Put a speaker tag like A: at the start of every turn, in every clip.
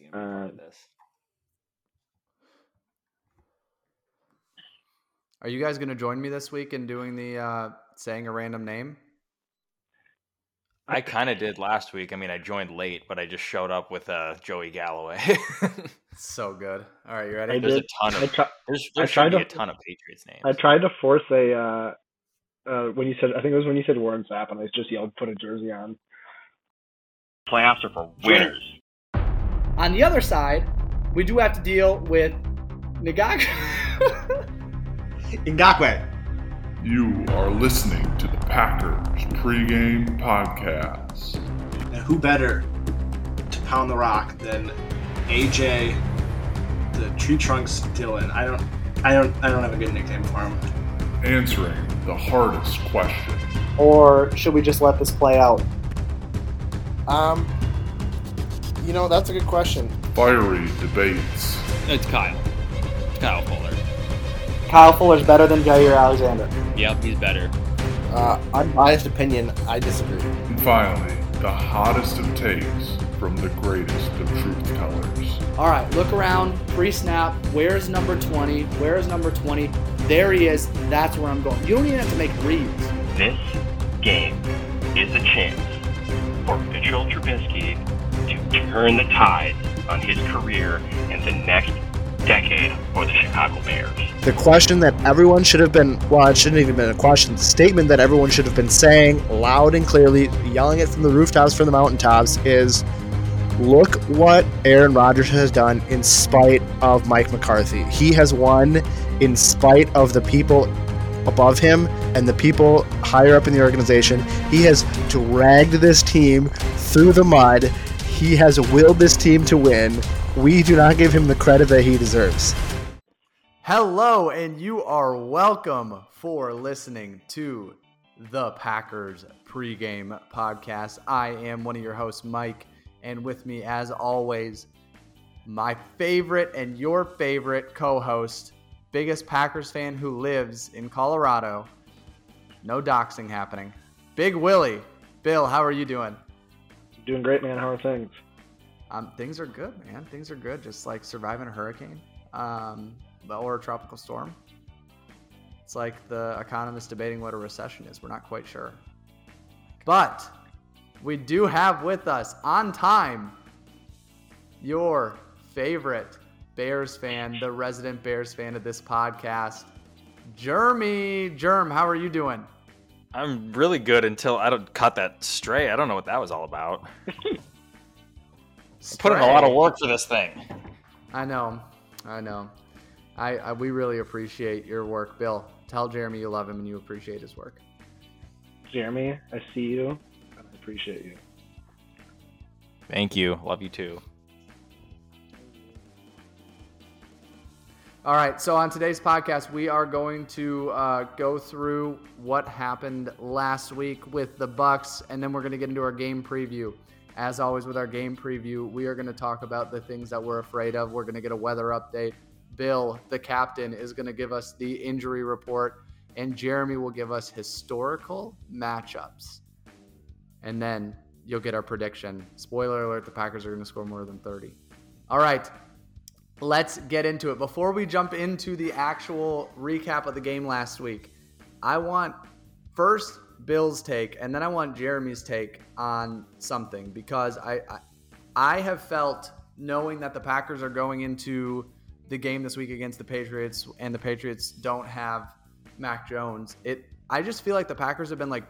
A: he gonna be part of
B: Uh,
A: this?
C: Are you guys going to join me this week in doing the uh, saying a random name?
A: I kind of did last week. I mean, I joined late, but I just showed up with uh, Joey Galloway.
C: So good. All right, you
B: I
C: ready?
A: There's
B: did.
A: a ton
B: I,
A: of
B: try,
A: there's,
B: I
A: there should be
B: to-
A: a ton of Patriots names.
B: I tried to force a uh, uh, when you said I think it was when you said Warren Sapp and I just yelled put a jersey on.
D: Playoffs are for winners.
E: On the other side, we do have to deal with Nagak.
F: Ngakwe.
G: You are listening to the Packers pregame podcast.
F: And who better to pound the rock than AJ, the tree trunks Dillon? I don't, I don't, I don't have a good nickname for him.
G: Answering the hardest question.
H: or should we just let this play out?
I: Um, you know, that's a good question.
G: Fiery debates.
J: It's Kyle. It's Kyle Fuller.
H: Kyle Fuller's better than Jaire Alexander.
J: Yep, he's better.
I: Uh, unbiased opinion, I disagree.
G: And finally, the hottest of takes from the greatest of truth tellers.
E: All right, look around, free snap. Where's number 20? Where's number 20? There he is. That's where I'm going. You don't even have to make reads.
D: This game is a chance for Mitchell Trubisky to turn the tide on his career in the next decade for the Chicago Bears.
H: The question that everyone should have been, well, it shouldn't even been a question, the statement that everyone should have been saying loud and clearly, yelling it from the rooftops, from the mountaintops, is look what Aaron Rodgers has done in spite of Mike McCarthy. He has won in spite of the people above him and the people higher up in the organization. He has dragged this team through the mud. He has willed this team to win. We do not give him the credit that he deserves.
C: Hello, and you are welcome for listening to the Packers pregame podcast. I am one of your hosts, Mike, and with me, as always, my favorite and your favorite co host, biggest Packers fan who lives in Colorado. No doxing happening. Big Willie. Bill, how are you doing?
B: Doing great, man. How are things?
C: Um, things are good, man. Things are good. Just like surviving a hurricane um, or a tropical storm. It's like the economists debating what a recession is. We're not quite sure. But we do have with us on time your favorite Bears fan, the resident Bears fan of this podcast, Jeremy. Germ, how are you doing?
A: I'm really good until I don't cut that stray. I don't know what that was all about. Put in a lot of work for this thing.
C: I know, I know. I, I we really appreciate your work, Bill. Tell Jeremy you love him and you appreciate his work.
B: Jeremy, I see you I appreciate you.
A: Thank you. Love you too.
C: All right, so on today's podcast, we are going to uh, go through what happened last week with the Bucks, and then we're going to get into our game preview. As always, with our game preview, we are going to talk about the things that we're afraid of. We're going to get a weather update. Bill, the captain, is going to give us the injury report, and Jeremy will give us historical matchups. And then you'll get our prediction. Spoiler alert: the Packers are going to score more than 30. All right, let's get into it. Before we jump into the actual recap of the game last week, I want first Bill's take, and then I want Jeremy's take on something because I, I, I have felt knowing that the Packers are going into the game this week against the Patriots, and the Patriots don't have Mac Jones. It, I just feel like the Packers have been like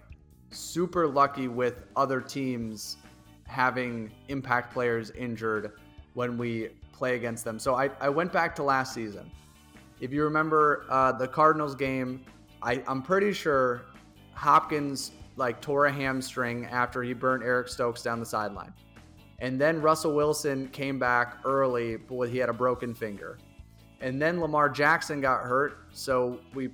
C: super lucky with other teams having impact players injured when we play against them. So I, I went back to last season. If you remember uh, the Cardinals game, I, I'm pretty sure Hopkins like tore a hamstring after he burnt Eric Stokes down the sideline. And then Russell Wilson came back early, but he had a broken finger. And then Lamar Jackson got hurt, so we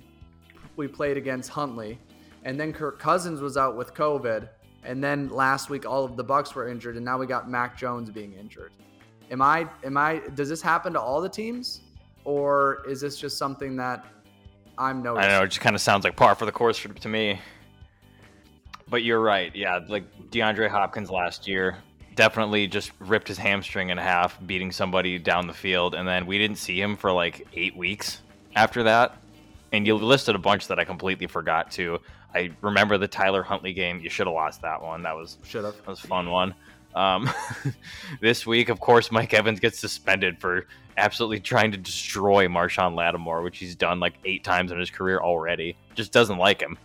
C: we played against Huntley. And then Kirk Cousins was out with COVID. And then last week all of the Bucks were injured, and now we got Mac Jones being injured. Am I am I does this happen to all the teams? Or is this just something that I'm
A: I
C: noticing?
A: don't know. It just kind of sounds like par for the course for, to me. But you're right. Yeah, like DeAndre Hopkins last year definitely just ripped his hamstring in half, beating somebody down the field, and then we didn't see him for like eight weeks after that. And you listed a bunch that I completely forgot to. I remember the Tyler Huntley game. You should have lost that one. That was
C: Should have.
A: that was a fun one. Um, this week, of course, Mike Evans gets suspended for absolutely trying to destroy Marshon Lattimore, which he's done like eight times in his career already. Just doesn't like him.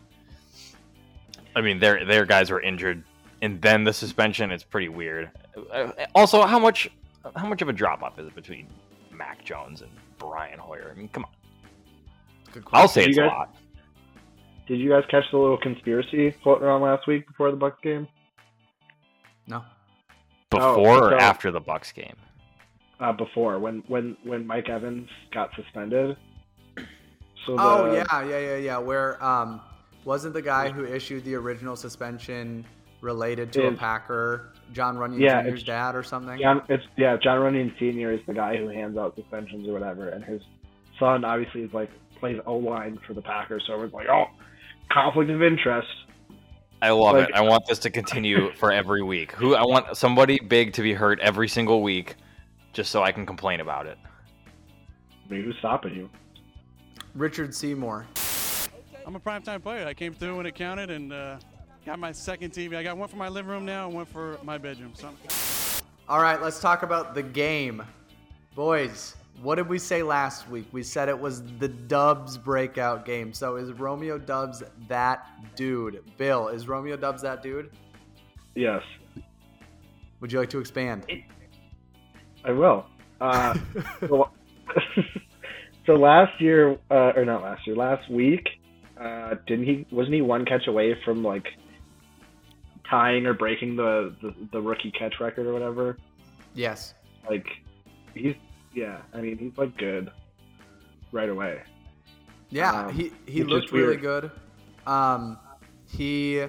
A: I mean, their their guys were injured, and then the suspension. It's pretty weird. Uh, Also, how much how much of a drop off is it between Mac Jones and Brian Hoyer? I mean, come on.
C: Good
A: I'll say
B: Did
A: it's
B: you
A: a lot.
B: Did you guys catch the little conspiracy floating around last week before the Bucks game?
C: No.
A: Before or
B: so-
A: after the Bucks game?
B: Uh, before when when when Mike Evans got suspended. So the,
C: Oh yeah, yeah, yeah, yeah. Where um wasn't the guy who issued the original suspension related to a Packer, Jon Runyan
B: Yeah,
C: Jr.'s
B: it's-
C: dad or something?
B: John, it's yeah, Jon Runyan Senior is the guy who hands out suspensions or whatever, and his son obviously is like plays O line for the Packers, so everyone's like, oh, conflict of interest.
A: I love
B: Like-
A: it. I want this to continue for every week. Who I want somebody big to be hurt every single week, just so I can complain about it.
B: I mean, who's stopping you?
C: Richard Seymour.
K: I'm a primetime player. I came through when it counted and uh, got my second TV. I got one for my living room now and one for my bedroom. So
C: All right, let's talk about the game. Boys, what did we say last week? We said it was the Doubs breakout game. So is Romeo Doubs that dude? Bill, is Romeo Doubs that dude?
B: Yes,
C: Would you like to expand?
B: I will. Uh, so, so last year, uh, or not last year, last week, uh, didn't he? Wasn't he one catch away from like tying or breaking the the, the rookie catch record or whatever?
C: Yes.
B: Like, he's yeah. I mean, he's like good right away.
C: Yeah,
B: Um,
C: he he looked really good. Um, he,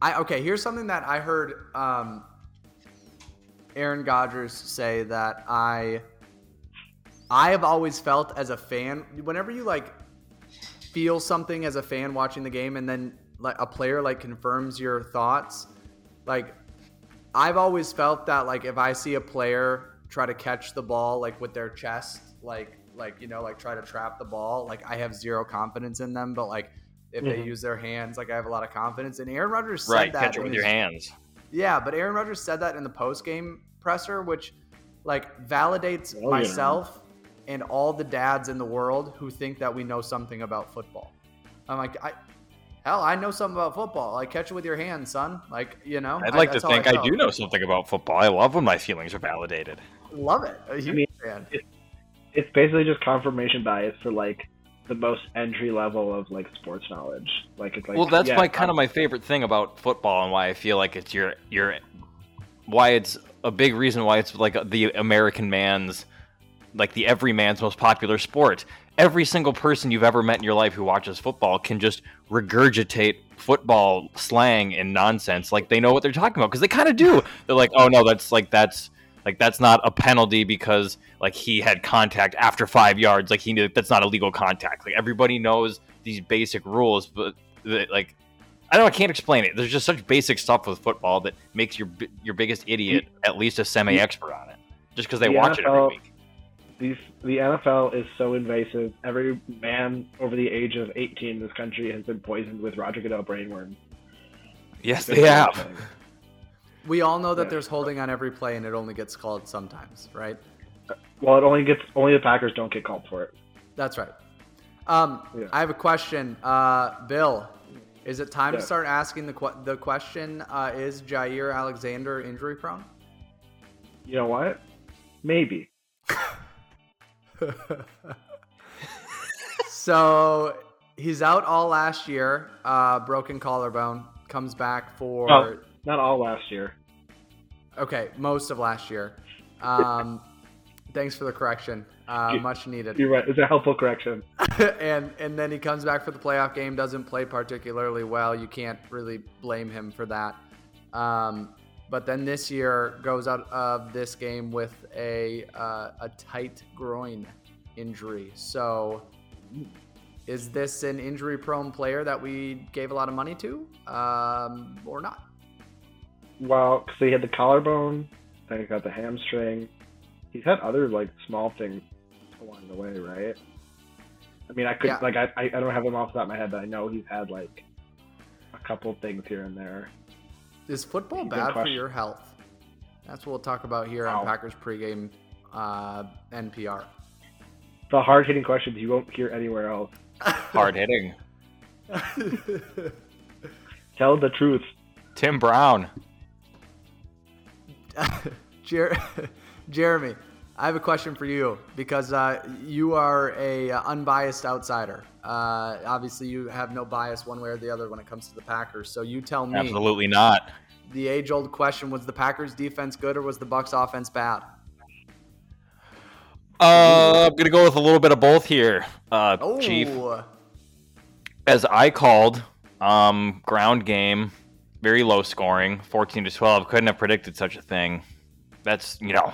C: I okay. Here's something that I heard um, Aaron Godgers say that I I have always felt as a fan. Whenever you like feel something as a fan watching the game, and then like a player like confirms your thoughts, like I've always felt that like if I see a player try to catch the ball like with their chest, like like you know like try to trap the ball, like I have zero confidence in them. But like if they
B: Mhm.
C: use their hands, like I have a lot of confidence. And Aaron Rodgers said
A: Right,
C: that
A: catch it
C: in
A: with
C: his-
A: your hands.
C: Yeah, but Aaron Rodgers said that in the post game presser, which like validates
B: Oh, yeah.
C: myself and all the dads in the world who think that we know something about football. I'm like, I hell, I know something about football. Like catch it with your hands, son. Like you know.
A: I'd
C: I-
A: like to
C: that's how
A: think I,
C: felt.
A: do know something about football. I love when my feelings are validated.
C: Love it. A huge
B: mean,
C: fan.
B: It's basically just confirmation bias for like the most entry level of like sports knowledge. Like it's like
A: well, that's
B: yeah,
A: my kind of my favorite thing about football, and why I feel like it's your your why it's a big reason why it's like the American man's like the everyman's most popular sport. Every single person you've ever met in your life who watches football can just regurgitate football slang and nonsense like they know what they're talking about because they kind of do. They're like, "Oh no, that's like that's like that's not a penalty because like he had contact after 5 yards, like he knew that's not illegal contact." Like everybody knows these basic rules, but like I don't know, I can't explain it. There's just such basic stuff with football that makes your your biggest idiot at least a semi-expert on it, just because they
B: The
A: watch it every week.
B: These the NFL is so invasive. Every man over the age of 18 in this country has been poisoned with Roger Goodell brainworms.
A: Yes, they have.
C: We all know that
B: Yeah.
C: there's holding on every play, and it only gets called sometimes, right?
B: Well, it only gets only the Packers don't get called for it.
C: That's right. Um,
B: Yeah.
C: I have a question, uh, Bill. Is it time to start asking the que- the question? Uh, is Jaire Alexander injury prone?
B: You know what? Maybe.
C: so he's out all last year, uh, broken collarbone. Comes back for
B: Oh, not all last year.
C: okay, most of last year. Um, thanks for the correction. Uh, much needed.
B: You're right. It's a helpful correction.
C: and and then he comes back for the playoff game, doesn't play particularly well. You can't really blame him for that. Um, but then this year goes out of this game with a uh, a tight groin injury. So is this an injury prone player that we gave a lot of money to, um, or not?
B: well, because he had the collarbone, then he got the hamstring. He's had other like small things along the way, right? I mean, I could
C: Yeah.
B: like I I I don't have them off the top of my head, but I know he's had like a couple things here and there.
C: Is football
B: Good
C: bad for your health? That's what we'll talk about here on Packers pregame uh, NPR.
B: The hard hitting questions you won't hear anywhere else.
A: Hard hitting.
B: Tell the truth.
A: Tim Brown.
C: Jer- Jeremy, I have a question for you because uh, you are a uh, unbiased outsider. Uh, obviously, you have no bias one way or the other when it comes to the Packers. So you tell me.
A: Absolutely not.
C: The age-old question: Was the Packers defense good or was the Bucks offense bad?
A: Uh, I'm gonna go with a little bit of both here, uh,
C: Oh,
A: Chief. As I called, um, ground game, very low scoring, 14 to 12. Couldn't have predicted such a thing. That's you know,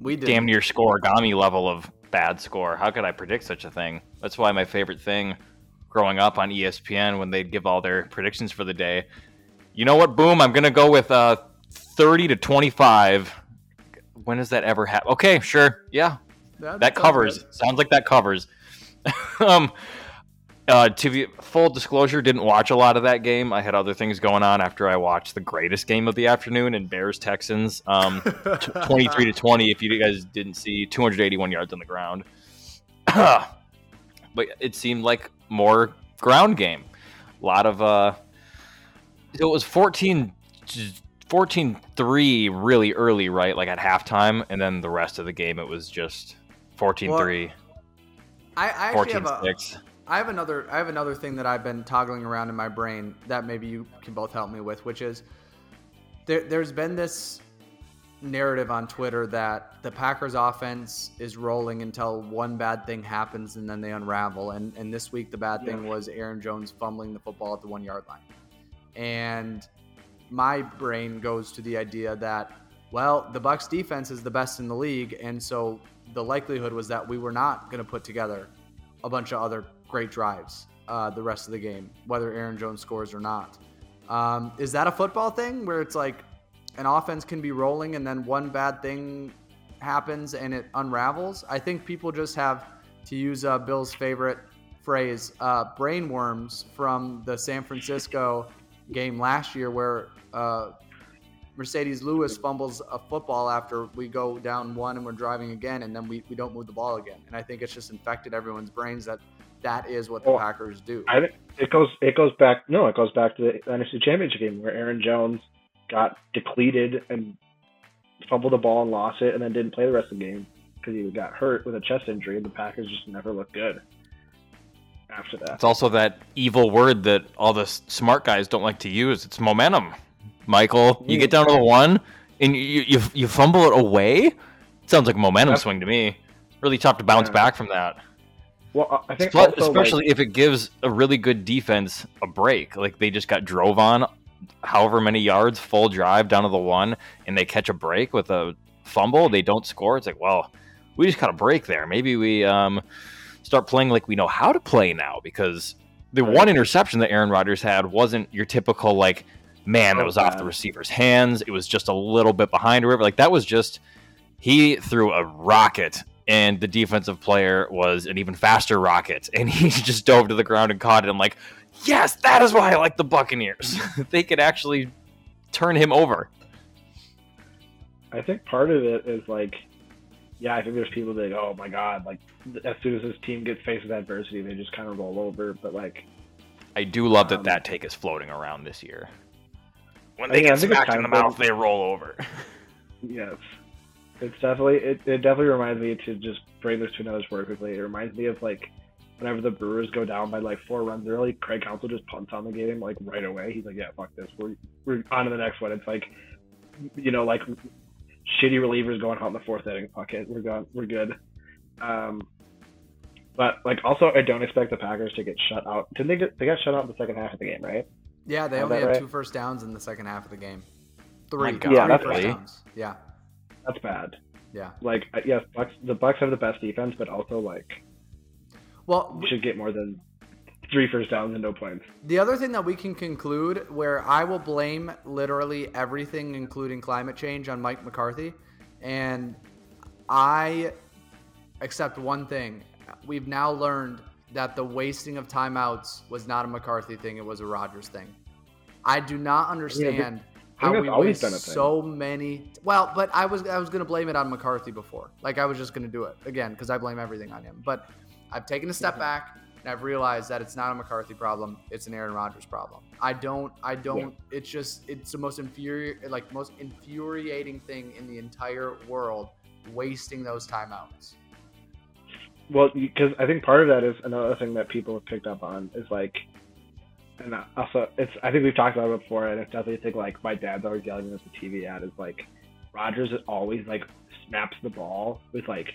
C: we did.
A: damn near Scorigami level of bad score. How could I predict such a thing? That's why my favorite thing growing up on ESPN when they'd give all their predictions for the day. You know what? Boom! I'm gonna go with uh, 30 to 25. When does that ever happen? Okay, sure. Yeah,
C: That
A: that covers.
C: good.
A: Sounds like that covers. um, uh, to be full disclosure, didn't watch a lot of that game. I had other things going on after I watched the greatest game of the afternoon in Bears Texans, um, t- twenty three to twenty. If you guys didn't see, two hundred eighty one yards on the ground. but it seemed like more ground game. A lot of uh, it was 14 14-3 really early, right? Like at halftime, and then the rest of the game it was just 14-3,
C: I, I actually have a,
A: 14-6.
C: I have another I have another thing that I've been toggling around in my brain that maybe you can both help me with, which is there there's been this narrative on Twitter that the Packers offense is rolling until one bad thing happens and then they unravel. And and this week the bad thing was Aaron Jones fumbling the football at the one yard line. And my brain goes to the idea that well, the Bucks defense is the best in the league, and so the likelihood was that we were not going to put together a bunch of other great drives uh, the rest of the game, whether Aaron Jones scores or not. Um, is that a football thing where it's like an offense can be rolling and then one bad thing happens and it unravels? I think people just have, to use uh, Bill's favorite phrase, uh, brainworms from the San Francisco game last year where uh, Marcedes Lewis fumbles a football after we go down one and we're driving again, and then we, we don't move the ball again. And I think it's just infected everyone's brains that that is what the
B: Well,
C: Packers do.
B: I think it goes it goes back no, it goes back to the NFC Championship game where Aaron Jones got depleted and fumbled the ball and lost it, and then didn't play the rest of the game because he got hurt with a chest injury, and the Packers just never looked good after that.
A: It's also that evil word that all the smart guys don't like to use. It's momentum. Michael, you get down to the one and you you, you fumble it away. sounds like a momentum
B: That's-
A: swing to me. Really tough to bounce
B: Yeah.
A: back from that.
B: Well, I think also,
A: especially
B: like,
A: if it gives a really good defense a break. Like they just got drove on however many yards, full drive down to the one, and they catch a break with a fumble. They don't score. It's like, well, we just got a break there. Maybe we um, start playing like we know how to play now because the one interception that Aaron Rodgers had wasn't your typical like, man, that
B: Oh,
A: was off the receiver's hands. It was just a little bit behind or whatever. Like that was just he threw a rocket and the defensive player was an even faster rocket and he just dove to the ground and caught it. I'm like, yes, that is why I like the Buccaneers. they could actually turn him over.
B: I think part of it is like, yeah, I think there's people that, go, oh my god, like as soon as this team gets faced with adversity, they just kind of roll over. But like,
A: I do love that
B: Um,
A: that take is floating around this year. When
B: I
A: they
B: think- I
A: get
B: think it's
A: smacked in the mouth, they roll over.
B: yes, it's definitely it, it definitely reminds me to just bring this to another sport quickly. It reminds me of like whenever the Brewers go down by like four runs early, Craig Counsell just punts on the game like right away. He's like, yeah, fuck this, we're we're on to the next one. It's like, you know, like shitty relievers going out in the fourth inning. Fuck it, we're good. we're good. Um, but like also, I don't expect the Packers to get shut out. Didn't they get they got shut out in the second half of the game, right?
C: Yeah, they
B: Is
C: only had
B: right?
C: two first downs in the second half of the game. Three.
A: God,
B: Yeah,
C: three
B: that's
C: first downs. Yeah,
B: That's bad.
C: yeah.
B: Like uh, yes, Bucks the Bucks have the best defense, but also like
C: Well,
B: you should get more than three first downs and no points.
C: The other thing that we can conclude, where I will blame literally everything, including climate change, on Mike McCarthy, and I accept one thing. We've now learned that the wasting of timeouts was not a McCarthy thing; it was a Rodgers thing. I do not understand
B: think
C: how we waste
B: been a thing.
C: so many. Well, but I was I was gonna blame it on McCarthy before. Like I was just gonna do it again because I blame everything on him. But I've taken a step back and I've realized that it's not a McCarthy problem. It's an Aaron Rodgers problem. I don't. I don't. It's just. It's the most infuri like most infuriating thing in the entire world. Wasting those timeouts.
B: Well, because I think part of that is another thing that people have picked up on is like, and also it's I think we've talked about it before, and it's definitely a thing like my dad's always yelling at the TV at is like, Rodgers always like snaps the ball with like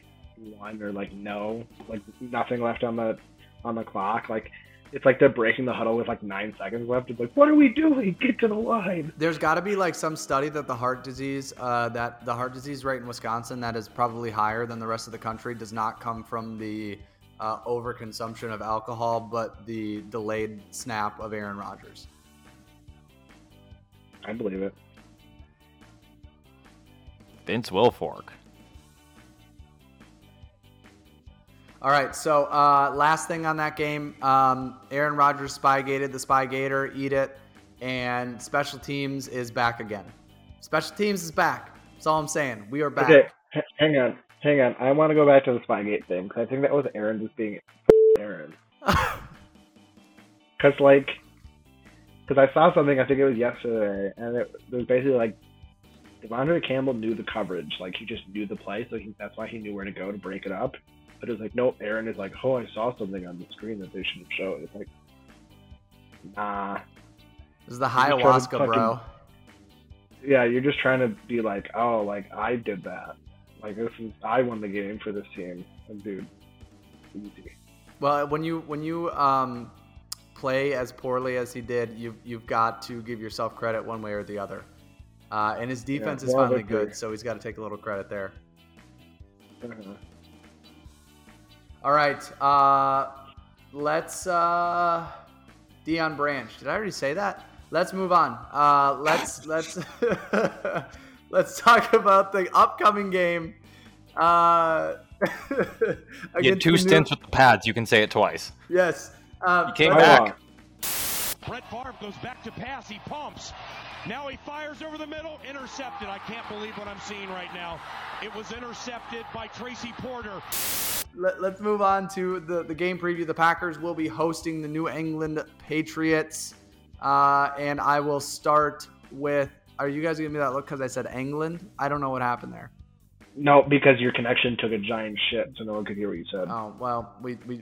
B: one or like no, like nothing left on the on the clock. Like it's like they're breaking the huddle with like nine seconds left. It's like, what are we doing? Get to the line.
C: There's got to be like some study that the heart disease, uh, that the heart disease rate in Wisconsin that is probably higher than the rest of the country does not come from the uh, overconsumption of alcohol, but the delayed snap of Aaron Rodgers.
B: I believe it.
A: Vince Wilfork.
C: All right, so uh, last thing on that game, um, Aaron Rodgers spy gated the spy gator, eat it, and special teams is back again. Special teams is back. That's all I'm saying. We are back.
B: Okay, h- hang on, hang on. I want to go back to the Spygate thing because I think that was Aaron just being Aaron. Because like, because I saw something. I think it was yesterday, and it, it was basically like De'Vondre Campbell knew the coverage. Like he just knew the play, so he, that's why he knew where to go to break it up. But it was like, no, Aaron is like, oh, I saw something on the screen that they should have showed. It's like, nah.
C: This is the
B: You're just trying to
C: ayahuasca,
B: fucking-
C: bro.
B: Yeah, you're just trying to be like, oh, like I did that. Like this is I won the game for this team. Like, dude, easy.
C: Well, when you when you um, play as poorly as he did, you've you've got to give yourself credit one way or the other. Uh, and his defense is
B: well,
C: finally good, so he's got to take a little credit there.
B: Uh-huh.
C: All right, uh, let's uh, Deion Branch. Did I already say that? Let's move on. Uh, let's let's let's talk about the upcoming game. Uh,
A: You had two
C: the new-
A: stints with the pads. You can say it twice.
C: Yes. Um,
A: You came back.
L: Brett Favre goes back to pass. He pumps. Now he fires over the middle. Intercepted. I can't believe what I'm seeing right now. It was intercepted by Tracy Porter.
C: Let, us move on to the, the game preview. The Packers will be hosting the New England Patriots. Uh, and I will start with. Are you guys giving me that look because I said England? I don't know what happened there.
B: No, because your connection took a giant shit, so no one could hear what you said.
C: Oh well, we we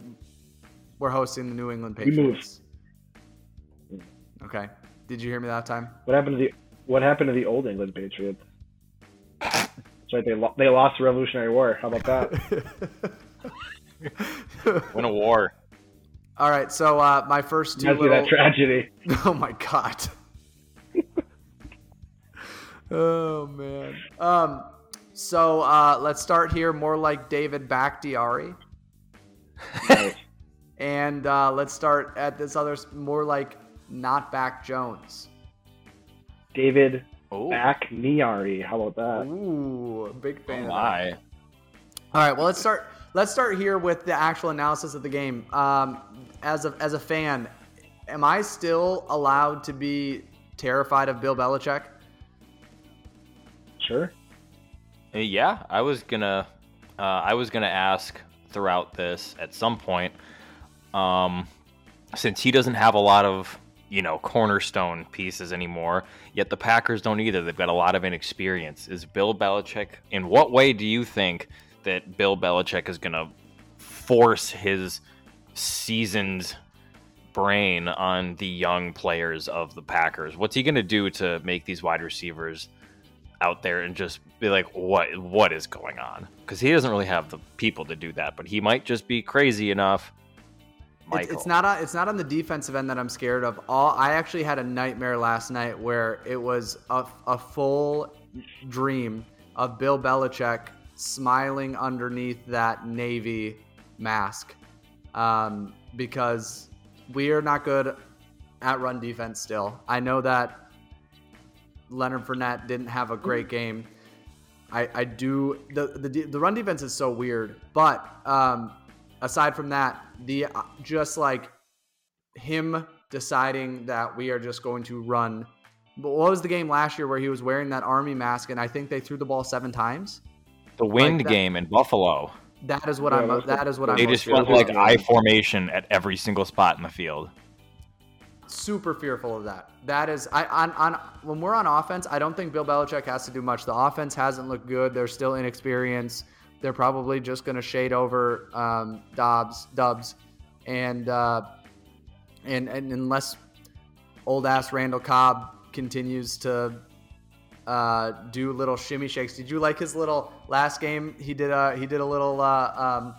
C: we're hosting the New England
B: We moved.
C: Patriots. Okay. Did you hear me that time?
B: What happened to the What happened to the old England Patriots? That's right. They lo- they lost the Revolutionary War. How about that?
A: Win a war.
C: All right. So uh, my first two little
B: that tragedy.
C: Oh my god. oh man. Um. So uh, let's start here. More like David Bakhtiari. and uh, let's start at this other, more like not back Jones.
B: David back Niari. How about that?
C: Ooh, big fan. of that.
A: My.
C: All right, well let's start. Let's start here with the actual analysis of the game. Um, as a as a fan, am I still allowed to be terrified of Bill Belichick?
B: Sure.
A: Yeah, I was gonna, uh, I was gonna ask throughout this at some point, um, since he doesn't have a lot of you know cornerstone pieces anymore. Yet the Packers don't either. They've got a lot of inexperience. Is Bill Belichick? In what way do you think that Bill Belichick is gonna force his seasoned brain on the young players of the Packers? What's he gonna do to make these wide receivers? out there and just be like, what what is going on? Because he doesn't really have the people to do that, but he might just be crazy enough.
C: It's,
A: Michael.
C: it's not on, it's not on the defensive end that I'm scared of. All I actually had a nightmare last night where it was a, a full dream of Bill Belichick smiling underneath that navy mask, um, because we are not good at run defense still. I know that Leonard Fournette didn't have a great game. I, I do the, the the run defense is so weird, but um, aside from that, the uh, just like him deciding that we are just going to run. But what was the game last year where he was wearing that army mask and I think they threw the ball seven times?
A: The wind
C: that-
A: game in Buffalo.
C: That is what
B: Yeah,
C: I'm.
B: that's
C: That is what I'm.
A: They just went like. I formation at every single spot in the field.
C: super fearful of that. That is, I on on when we're on offense, I don't think Bill Belichick has to do much. The offense hasn't looked good. They're still inexperienced. They're probably just going to shade over um, Dobbs, Doubs, and uh, and and unless old ass Randall Cobb continues to uh, do little shimmy shakes. Did you like his little last game? He did a he did a little uh, um,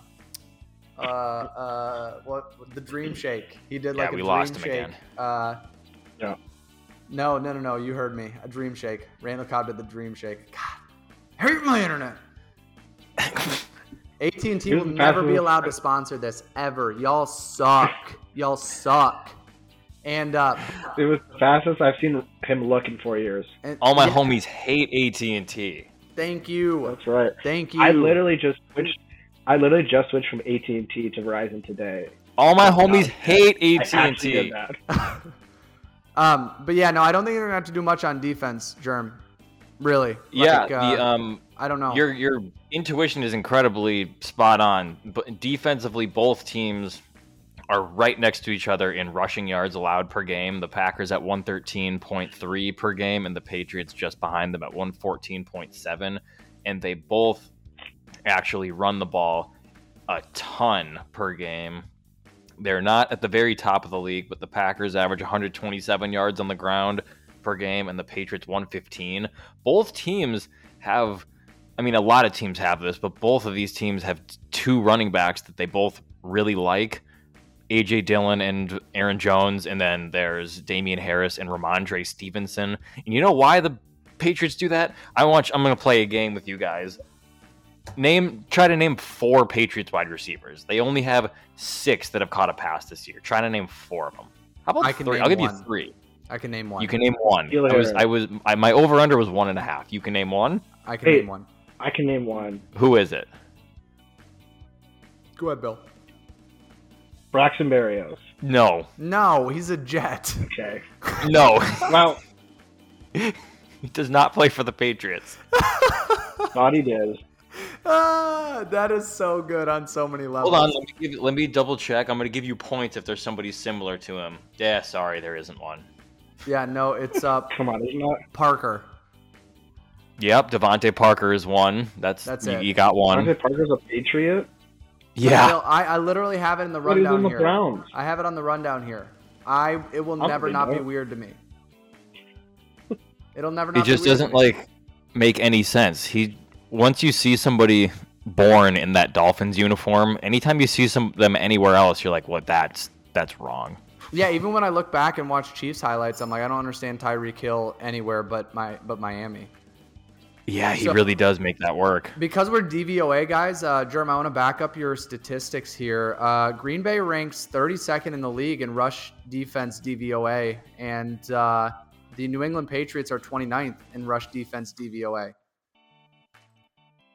C: uh, uh, what the dream shake. He did
A: Yeah,
C: like a
A: we
C: dream
A: lost him
C: shake.
A: again.
C: Uh,
B: Yeah.
C: no, no, no, no. You heard me. A dream shake. Randall Cobb did the dream shake. God, I hate my internet. AT&T will never be allowed to sponsor this ever. Y'all suck. Y'all suck. And uh,
B: It was the fastest I've seen him look in four years.
C: and-
A: All my
C: yeah,
A: homies hate AT and T.
C: Thank you.
B: That's right.
C: Thank you.
B: I literally just switched. I literally just switched from AT and T to Verizon today.
A: All my homies hate AT and T.
C: Um, but yeah, no, I don't think they're gonna have to do much on defense, Germ. Really.
A: Yeah,
C: Like, uh,
A: the um,
C: I don't know.
A: your your intuition is incredibly spot on. But defensively, both teams are right next to each other in rushing yards allowed per game. The Packers at 113.3 per game, and the Patriots just behind them at 114.7. And they both actually run the ball a ton per game. They're not at the very top of the league, but the Packers average 127 yards on the ground per game, and the Patriots 115. Both teams have, I mean, a lot of teams have this, but both of these teams have two running backs that they both really like. AJ Dillon and Aaron Jones, and then there's Damien Harris and Rhamondre Stevenson. And you know why the Patriots do that? I want. I'm going to play a game with you guys. Name, try to name four Patriots wide receivers. They only have six that have caught a pass this year. Try to name four of them. How about
C: I can
A: three? I'll give
C: one.
A: you three.
C: I can name one.
A: You can name one. I was, I was, I, my over under was one and a half. You can name one.
C: I can
B: Hey.
C: name one.
B: I can name one.
A: Who is it?
C: Go ahead, Bill.
B: Braxton Berrios.
A: No,
C: No, he's a Jet.
B: Okay.
A: no.
B: Well,
A: he does not play for the Patriots.
B: thought he did.
C: ah, that is so good on so many levels.
A: Hold on, let me, give, let me double check. I'm going to give you points if there's somebody similar to him. Yeah, sorry, there isn't one.
C: Yeah, no, it's uh
B: Come on, isn't that?
C: Parker.
A: Yep, DeVante Parker is one. That's
C: That's
A: you,
C: it.
A: you got one.
B: DeVante Parker's a Patriot.
A: Yeah,
C: Bill, I, I literally have it in the
B: But he's
C: rundown
B: in the
C: here.
B: Browns.
C: I have it on the rundown here. I it will
B: I'll
C: never
B: say
C: not be weird to me. It'll never
A: it just
C: be weird
A: doesn't
C: me.
A: like make any sense. He once you see somebody born in that Dolphins uniform, anytime you see some them anywhere else, you're like, "What? That's that's wrong."
C: Yeah, even when I look back and watch Chiefs highlights, I'm like, I don't understand Tyreek Hill anywhere but my but Miami.
A: Yeah, he
C: So-
A: really does make that work.
C: Because we're DVOA guys, uh, Jerm, I want to back up your statistics here. Uh, Green Bay ranks 32nd in the league in rush defense DVOA, and uh, the New England Patriots are 29th in rush defense DVOA.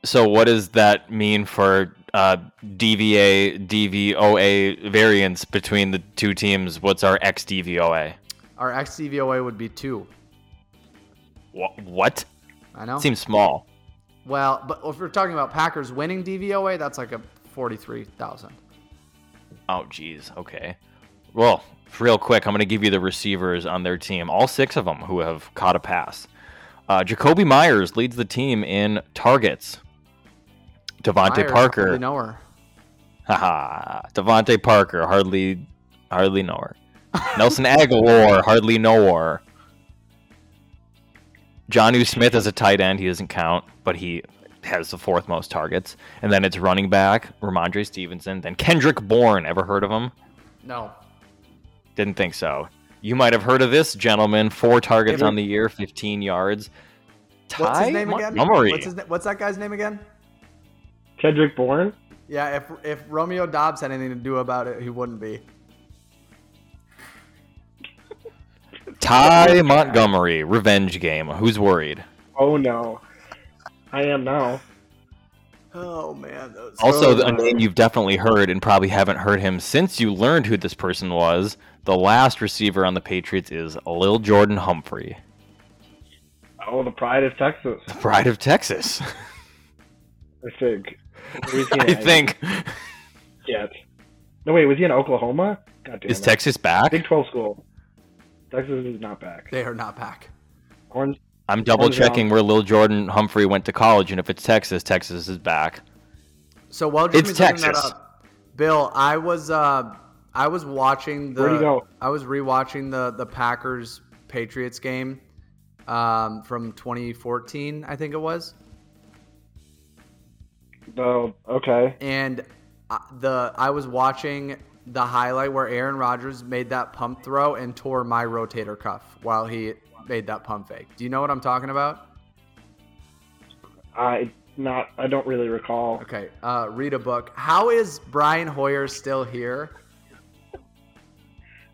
A: So, what does that mean for uh, DVA DVOA variance between the two teams? What's our XDVOA?
C: Our XDVOA would be two.
A: Wha- What?
C: I know.
A: Seems small.
C: well, but if we're talking about Packers winning DVOA, that's like a 43,000.
A: Oh, geez. Okay. Well, real quick, I'm going to give you the receivers on their team. All six of them who have caught a pass. Uh, Jakobi Meyers leads the team in targets. DeVante
C: Meyers,
A: Parker.
C: hardly know her.
A: Haha. DeVante Parker, hardly, hardly know her. Nelson Agholor, hardly know her. Jonnu Smith as a tight end, he doesn't count, but he has the fourth most targets. And then it's running back, Rhamondre Stevenson. Then Kendrick Bourne, ever heard of him?
C: No.
A: Didn't think so. You might have heard of this gentleman. Four targets
B: Ever-
A: on the year, 15 yards. Ty
C: What's his name again?
A: Montgomery.
C: What's, his, what's that guy's name again?
B: Kendrick Bourne.
C: Yeah, if if Romeo Doubs had anything to do about it, he wouldn't be.
A: Ty Montgomery, revenge game. Who's worried?
B: Oh no, I am now.
C: Oh man. that
A: Also,
B: So,
A: a name you've definitely heard and probably haven't heard him since you learned who this person was. The last receiver on the Patriots is Lil Jordan Humphrey,
B: Oh, the pride of Texas.
A: the pride of Texas.
B: I think. Or was he in
A: I think.
B: Yet. No, wait. Was he in Oklahoma? God damn
A: Is
B: it.
A: Texas back?
B: Big Twelve school? Texas is not back.
C: They are not back.
B: Horns.
A: I'm double
B: Horns
A: checking
B: down.
A: where Lil Jordan Humphrey went to college, and if it's Texas, Texas is back.
C: So while
A: It's
C: Jimmy's looking that
A: Texas.
C: up, Bill, I was uh, I was watching the
B: Where'd he go?
C: I was rewatching the the Packers Patriots game um, from 2014, I think it was,
B: Oh, okay.
C: and uh, the I was watching the highlight where Aaron Rodgers made that pump throw and tore my rotator cuff while he made that pump fake. Do you know what I'm talking about?
B: I not. I don't really recall.
C: Okay, uh, read a book. How is Brian Hoyer still here?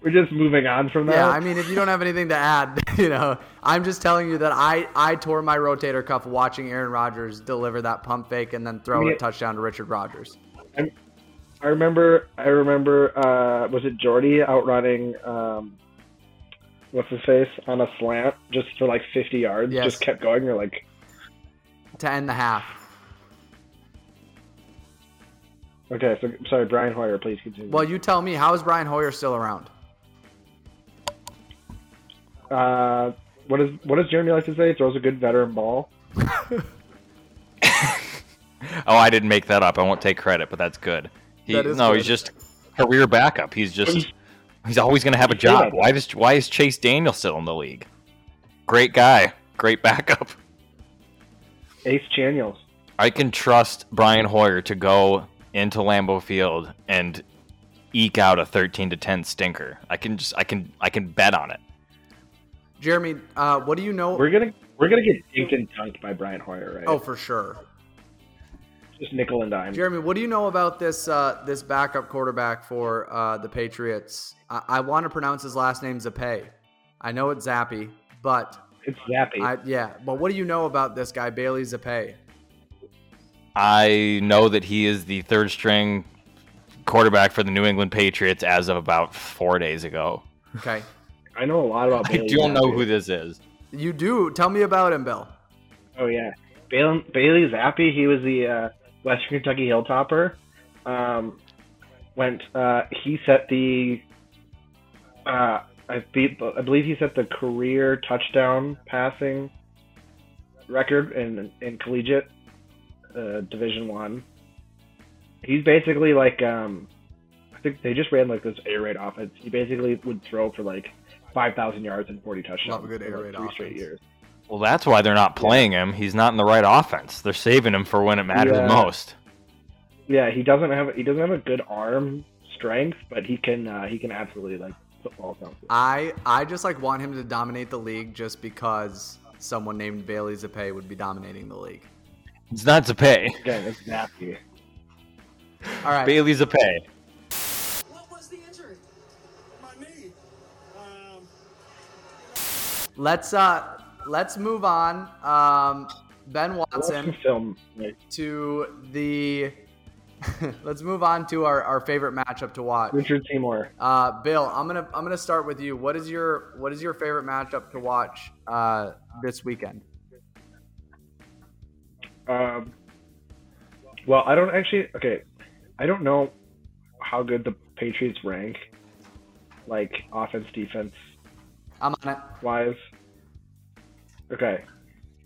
B: We're just moving on from that.
C: Yeah, I mean, if you don't have anything to add, you know, I'm just telling you that I I tore my rotator cuff watching Aaron Rodgers deliver that pump fake and then throw
B: I mean-
C: a touchdown to Richard Rodgers.
B: I remember. I remember. Uh, was it Jordy outrunning? Um, what's his face on a slant just for like 50 yards?
C: Yes.
B: Just kept going. You're like,
C: To end the half.
B: okay. So sorry, Brian Hoyer. Please continue.
C: Well, you tell me, how is Brian Hoyer still around?
B: Uh, what is what does Jeremy like to say? Throws a good veteran ball.
A: Oh, I didn't make that up. I won't take credit, but that's good. He,
C: That is
A: no,
C: good.
A: he's just a career backup. He's just he's always going to have a job. Why does why is Chase Daniel still in the league? Great guy, great backup.
B: Ace Daniels.
A: I can trust Brian Hoyer to go into Lambeau Field and eke out a 13 to 10 stinker. I can just I can I can bet on it.
C: Jeremy, uh, what do you know?
B: We're gonna we're gonna get dinked and dunked by Brian Hoyer, right?
C: Oh, for sure.
B: Just nickel and dime.
C: Jeremy, what do you know about this uh, this backup quarterback for uh, the Patriots? I, I want to pronounce his last name Zappe. I know it's Zappy, but
B: It's Zappy.
C: I, yeah. But what do you know about this guy, Bailey Zappe?
A: I know that he is the third string quarterback for the New England Patriots as of about 4 days ago.
C: Okay,
B: I know a lot about.
A: I
B: Bailey
A: don't know who this is.
C: you do. Tell me about him, Bill.
B: Oh yeah, Bailey, Bailey Zappe. He was the uh, Western Kentucky Hilltopper. Um, went. Uh, he set the. Uh, I, be, I believe he set the career touchdown passing record in in collegiate uh, Division One. He's basically like um, I think they just ran like this air raid offense. He basically would throw for like five thousand yards and forty touchdowns.
C: Love a good air
B: like,
C: raid
B: three straight
C: offense.
B: years.
A: Well, that's why they're not playing him. He's not in the right offense. They're saving him for when it matters
B: Yeah.
A: most.
B: Yeah, he doesn't have he doesn't have a good arm strength, but he can uh, he can absolutely like football something.
C: I I just like want him to dominate the league just because someone named Bailey Zappe would be dominating the league.
A: It's not to pay.
B: It's nasty.
C: All right.
A: Bailey's a pay.
C: Let's uh let's move on. Um, Ben Watson
B: film.
C: To the. let's move on to our, our favorite matchup to watch.
B: Richard Seymour.
C: Uh, Bill, I'm gonna I'm gonna start with you. What is your what is your favorite matchup to watch uh, this weekend?
B: Um, well, I don't actually. Okay, I don't know how good the Patriots rank, like offense, defense
C: I'm on it.
B: wise. Okay,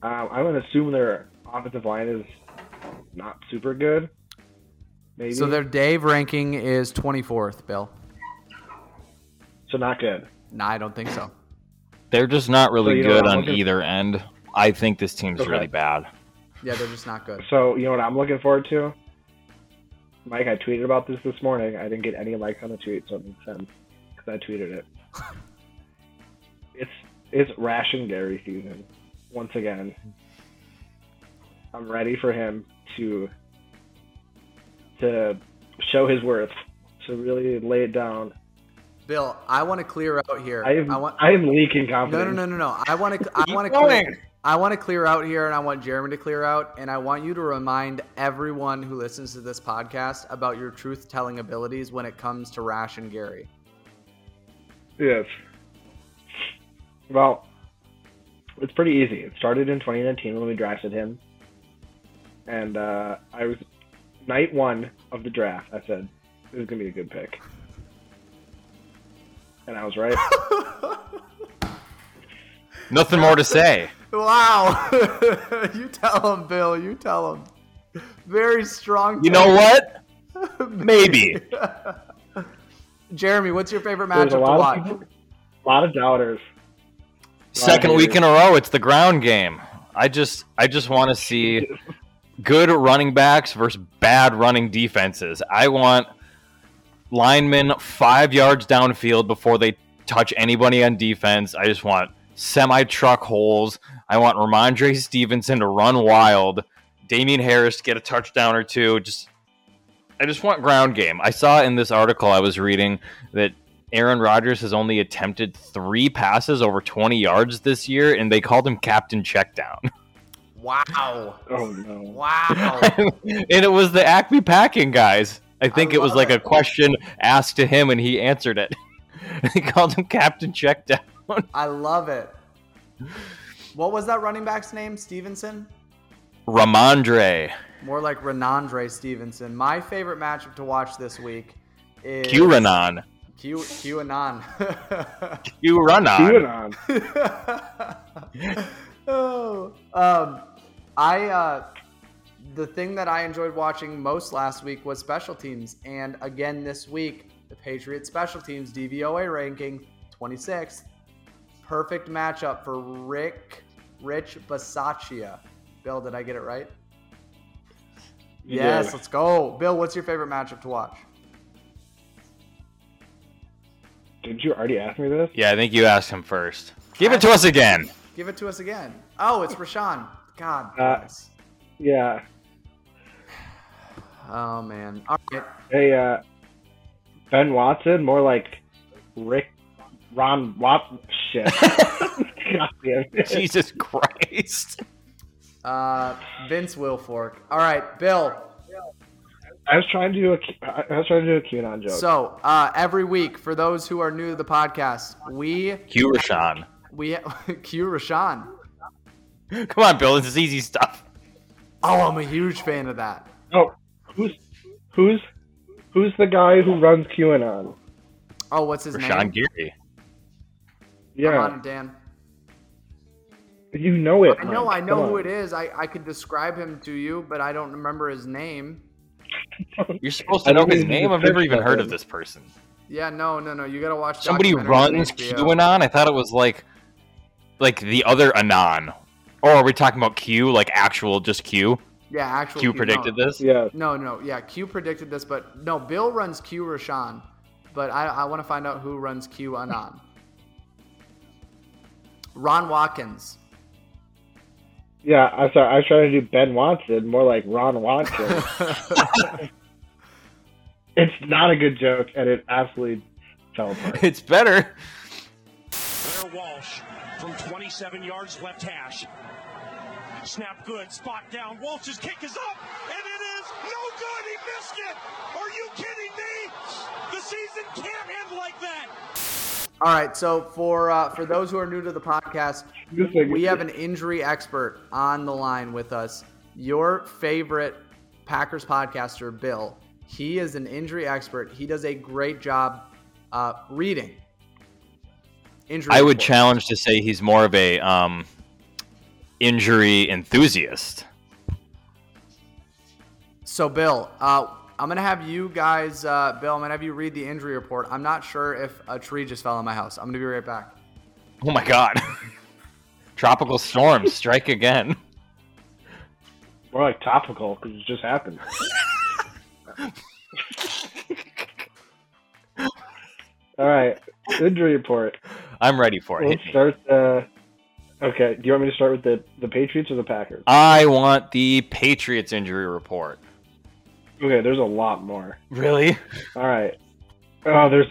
B: um, I'm gonna assume their offensive line is not super good. Maybe
C: So their Dave ranking is 24th. Bill.
B: so not good.
C: No, I don't think so.
A: They're just not really
B: So,
A: good on
B: looking-
A: either end. I think this team's
B: Okay.
A: really bad.
C: Yeah, they're just not good.
B: So you know what I'm looking forward to? Mike, I tweeted about this this morning. I didn't get any likes on the tweet, so it makes sense because I tweeted it. it's it's Rashan Gary season once again. I'm ready for him to to show his worth, to really lay it down.
C: Bill, I want to clear out here.
B: I am,
C: I want.
B: I am leaking confidence.
C: no, no, no, no. no. I want to. I want to clear. I want to clear out here, and I want Jeremy to clear out, and I want you to remind everyone who listens to this podcast about your truth-telling abilities when it comes to Rashan Gary.
B: Yes. Well, it's pretty easy. It started in 2019 when we drafted him, and uh, I was night one of the draft. I said this is gonna be a good pick, and I was right.
A: Nothing more to say.
C: Wow. you tell him, Bill. You tell him. Very strong.
A: You know what? Maybe.
C: Jeremy, what's your favorite
B: There's
C: matchup to watch?
B: people, a lot of doubters.
A: Second week in a row, it's the ground game. I just I just want to see good running backs versus bad running defenses. I want linemen five yards downfield before they touch anybody on defense. I just want semi truck holes. I want Rhamondre Stevenson to run wild. Damien Harris to get a touchdown or two. Just I just want ground game. I saw in this article I was reading that Aaron Rodgers has only attempted three passes over 20 yards this year, and they called him Captain Checkdown.
C: Wow.
B: Oh no!
C: Wow.
A: and it was the Acme Packing guys. I think
C: I
A: it was
C: love
A: like a question asked to him, and he answered it. they called him Captain Checkdown.
C: I love it. What was that running back's name? Stevenson?
A: Rhamondre.
C: More like Renandre Stevenson. My favorite matchup to watch this week is Q QAnon.
A: Q run on.
B: QAnon.
C: oh, um, I uh, the thing that I enjoyed watching most last week was special teams, and again this week, the Patriots special teams DVOA ranking 26th. Perfect matchup for Rick Rich Bisaccia. Bill, did I get it right?
B: You
C: yes,
B: did.
C: let's go. Bill, what's your favorite matchup to watch?
B: Did you already ask me this?
A: Yeah, I think you asked him first. Give it to us again.
C: Give it to us again. Oh, it's Rashan. God
B: Uh,
C: bless.
B: Yeah.
C: Oh man. All right.
B: Hey, uh, Ben Watson, more like Rick Ron Watson. Shit. God damn it.
A: Jesus Christ.
C: Uh, Vince Wilfork. All right, Bill.
B: I was trying to do a I was trying to do a QAnon joke.
C: So uh, every week, for those who are new to the podcast, we
A: Q Rashan.
C: we Q Rashan.
A: Come on, Bill. This is easy stuff.
C: Oh, I'm a huge fan of that.
B: oh, who's who's who's the guy who runs QAnon?
C: Oh, what's his
A: Rashan
C: name?
A: Gary.
C: Come
B: Yeah,
C: on, Dan.
B: you know it.
C: I know,
B: Mike.
C: I know
B: Come
C: who
B: on.
C: it is. I, I could describe him to you, but I don't remember his name.
A: You're supposed to know his name. I've never even heard of this person.
C: Yeah, no, no, no. You gotta watch.
A: Somebody runs
C: HBO.
A: QAnon. I thought it was like, like the other Anon. Or are we talking about Q, like actual just Q?
C: Yeah, actually.
A: Q predicted this.
B: Yeah,
C: No, no, yeah. Q predicted this, but no. Bill runs Q Rashan, but I, I want to find out who runs Q Anon. Ron Watkins.
B: Yeah. I'm sorry. I was trying to do Ben Watson, more like Ron Watson. it's not a good joke, and it absolutely fell apart.
A: It's better.
L: Blair Walsh from 27 yards left hash. Snap good, spot down. Walsh's kick is up, and it is no good. He missed it. Are you kidding me? The season can't end like that.
C: All right, so for uh, for those who are new to the podcast, we have an injury expert on the line with us. Your favorite Packers podcaster, Bill. He is an injury expert. He does a great job uh, reading injury.
A: I would
C: reports.
A: challenge to say he's more of a um, injury enthusiast.
C: So, Bill, uh, I'm gonna have you guys, uh, Bill. I'm gonna have you read the injury report. I'm not sure if a tree just fell on my house. I'm gonna be right back.
A: Oh my god. Tropical storm strike again.
B: More like topical because it just happened. All right, injury report.
A: I'm ready for it.
B: Let's start. Uh, okay, do you want me to start with the the Patriots or the Packers?
A: I want the Patriots injury report.
B: Okay, there's a lot more.
A: Really?
B: All right. Oh, there's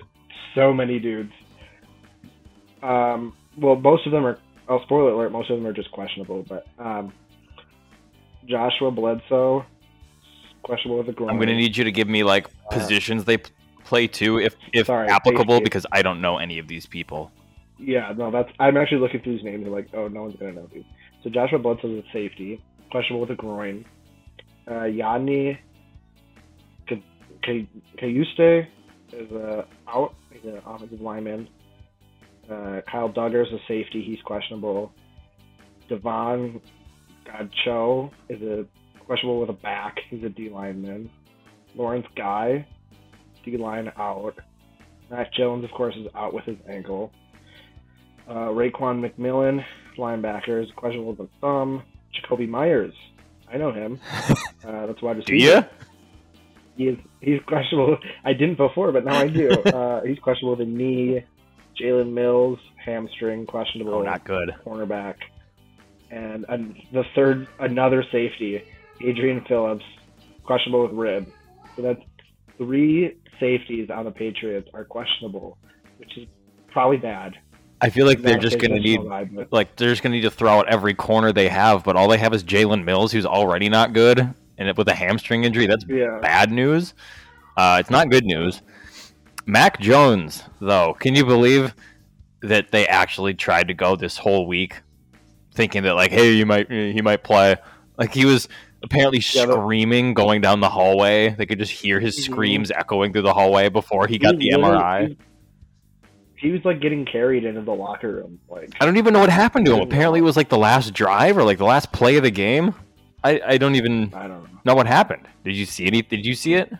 B: so many dudes. Um, well, most of them are. Oh, spoiler alert! Most of them are just questionable. But um, Joshua Bledsoe, questionable with a groin.
A: I'm gonna need you to give me like
B: Uh,
A: positions they play to, if if
B: Sorry,
A: applicable, because I don't know any of these people.
B: Yeah, no, that's. I'm actually looking through these names and like, oh, no one's gonna know these. So Joshua Bledsoe is a safety, questionable with a groin. Uh, Yanni K- K- Cajuste is uh, out. He's an offensive lineman. Uh, Kyle Dugger is a safety. He's questionable. Davon Godchaux is a questionable with a back. He's a D lineman. Lawrence Guy, D line out. Mac Jones, of course, is out with his ankle. Uh, Raekwon McMillan, linebacker, is questionable with a thumb. Jakobi Meyers, I know him. Uh, that's why.
A: i Do you?
B: He is. He's questionable. I didn't before, but now I do. uh, he's questionable with a knee. Jalen Mills, hamstring, questionable.
A: Oh, not good.
B: Cornerback, and, and the third, another safety, Adrian Phillips, questionable with rib. So that's three safeties on the Patriots are questionable, which is probably bad.
A: I feel like they're just gonna need
B: vibe, but-
A: like they're just gonna need to throw out every corner they have, but all they have is Jalen Mills, who's already not good, and with a hamstring injury, that's
B: Yeah.
A: bad news. Uh, it's not good news. Mac Jones, though, can you believe that they actually tried to go this whole week, thinking that like, hey, you might he might play. Like he was apparently
B: Yeah, but-
A: screaming going down the hallway. They could just hear his
B: Mhm.
A: screams echoing through the hallway before he got the
B: literally-
A: MRI.
B: He was like getting carried into the locker room. Like
A: I don't even know what happened to him. Apparently, it was like the last drive or like the last play of the game. I, I don't even
B: I don't know.
A: know what happened. Did you see any? Did you see it?